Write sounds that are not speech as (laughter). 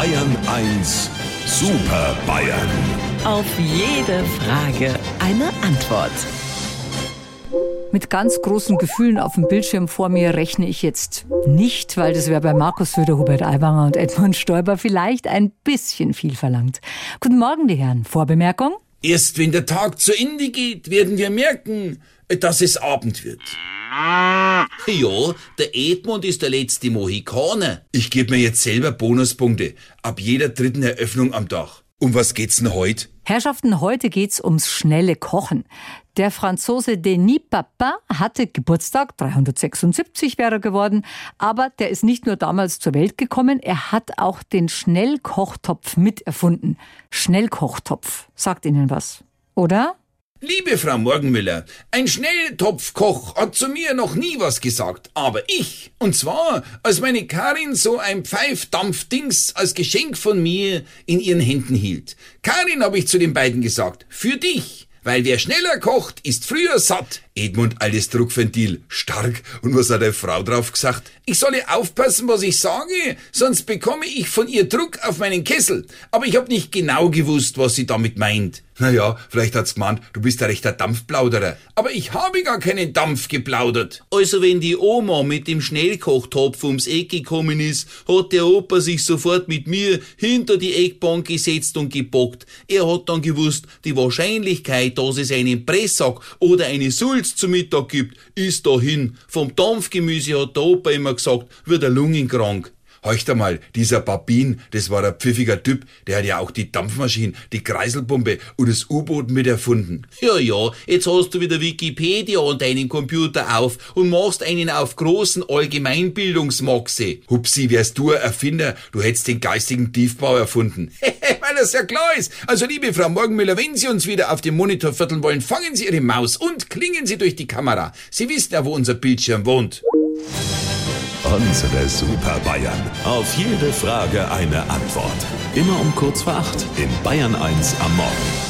Bayern 1 Super Bayern. Auf jede Frage eine Antwort. Mit ganz großen Gefühlen auf dem Bildschirm vor mir rechne ich jetzt nicht, weil das wäre bei Markus Söder, Hubert Aiwanger und Edmund Stoiber vielleicht ein bisschen viel verlangt. Guten Morgen, die Herren. Vorbemerkung? Erst wenn der Tag zu Ende geht, werden wir merken, dass es Abend wird. Ja, der Edmund ist der letzte Mohikaner. Ich gebe mir jetzt selber Bonuspunkte ab jeder dritten Eröffnung am Tag. Um was geht's denn heute? Herrschaften, heute geht's ums schnelle Kochen. Der Franzose Denis Papin hatte Geburtstag, 376 wäre er geworden, aber der ist nicht nur damals zur Welt gekommen, er hat auch den Schnellkochtopf miterfunden. Schnellkochtopf, sagt Ihnen was, oder? Liebe Frau Morgenmüller, ein Schnelltopfkoch hat zu mir noch nie was gesagt, aber ich, und zwar, als meine Karin so ein Pfeifdampfdings als Geschenk von mir in ihren Händen hielt. Karin, habe ich zu den beiden gesagt, für dich, weil wer schneller kocht, ist früher satt. Edmund, alles Druckventil, stark. Und was hat der Frau drauf gesagt? Ich solle aufpassen, was ich sage, sonst bekomme ich von ihr Druck auf meinen Kessel. Aber ich habe nicht genau gewusst, was sie damit meint. Naja, vielleicht hat's gemeint, du bist ein rechter Dampfplauderer. Aber ich habe gar keinen Dampf geplaudert. Also wenn die Oma mit dem Schnellkochtopf ums Eck gekommen ist, hat der Opa sich sofort mit mir hinter die Eckbank gesetzt und gebockt. Er hat dann gewusst, die Wahrscheinlichkeit, dass es einen Pressack oder eine Sulz zu Mittag gibt, ist dahin. Vom Dampfgemüse hat der Opa immer gesagt, wird er lungenkrank. Heucht einmal, dieser Babin, das war ein pfiffiger Typ, der hat ja auch die Dampfmaschine, die Kreiselpumpe und das U-Boot mit erfunden. Ja, ja, jetzt hast du wieder Wikipedia an deinen Computer auf und machst einen auf großen Allgemeinbildungsmaxe. Hupsi, wärst du ein Erfinder, du hättest den geistigen Tiefbau erfunden. (laughs) Weil das ja klar ist. Also, liebe Frau Morgenmüller, wenn Sie uns wieder auf dem Monitor vierteln wollen, fangen Sie Ihre Maus und klingen Sie durch die Kamera. Sie wissen ja, wo unser Bildschirm wohnt. Unsere Super Bayern. Auf jede Frage eine Antwort. Immer um kurz vor acht in Bayern 1 am Morgen.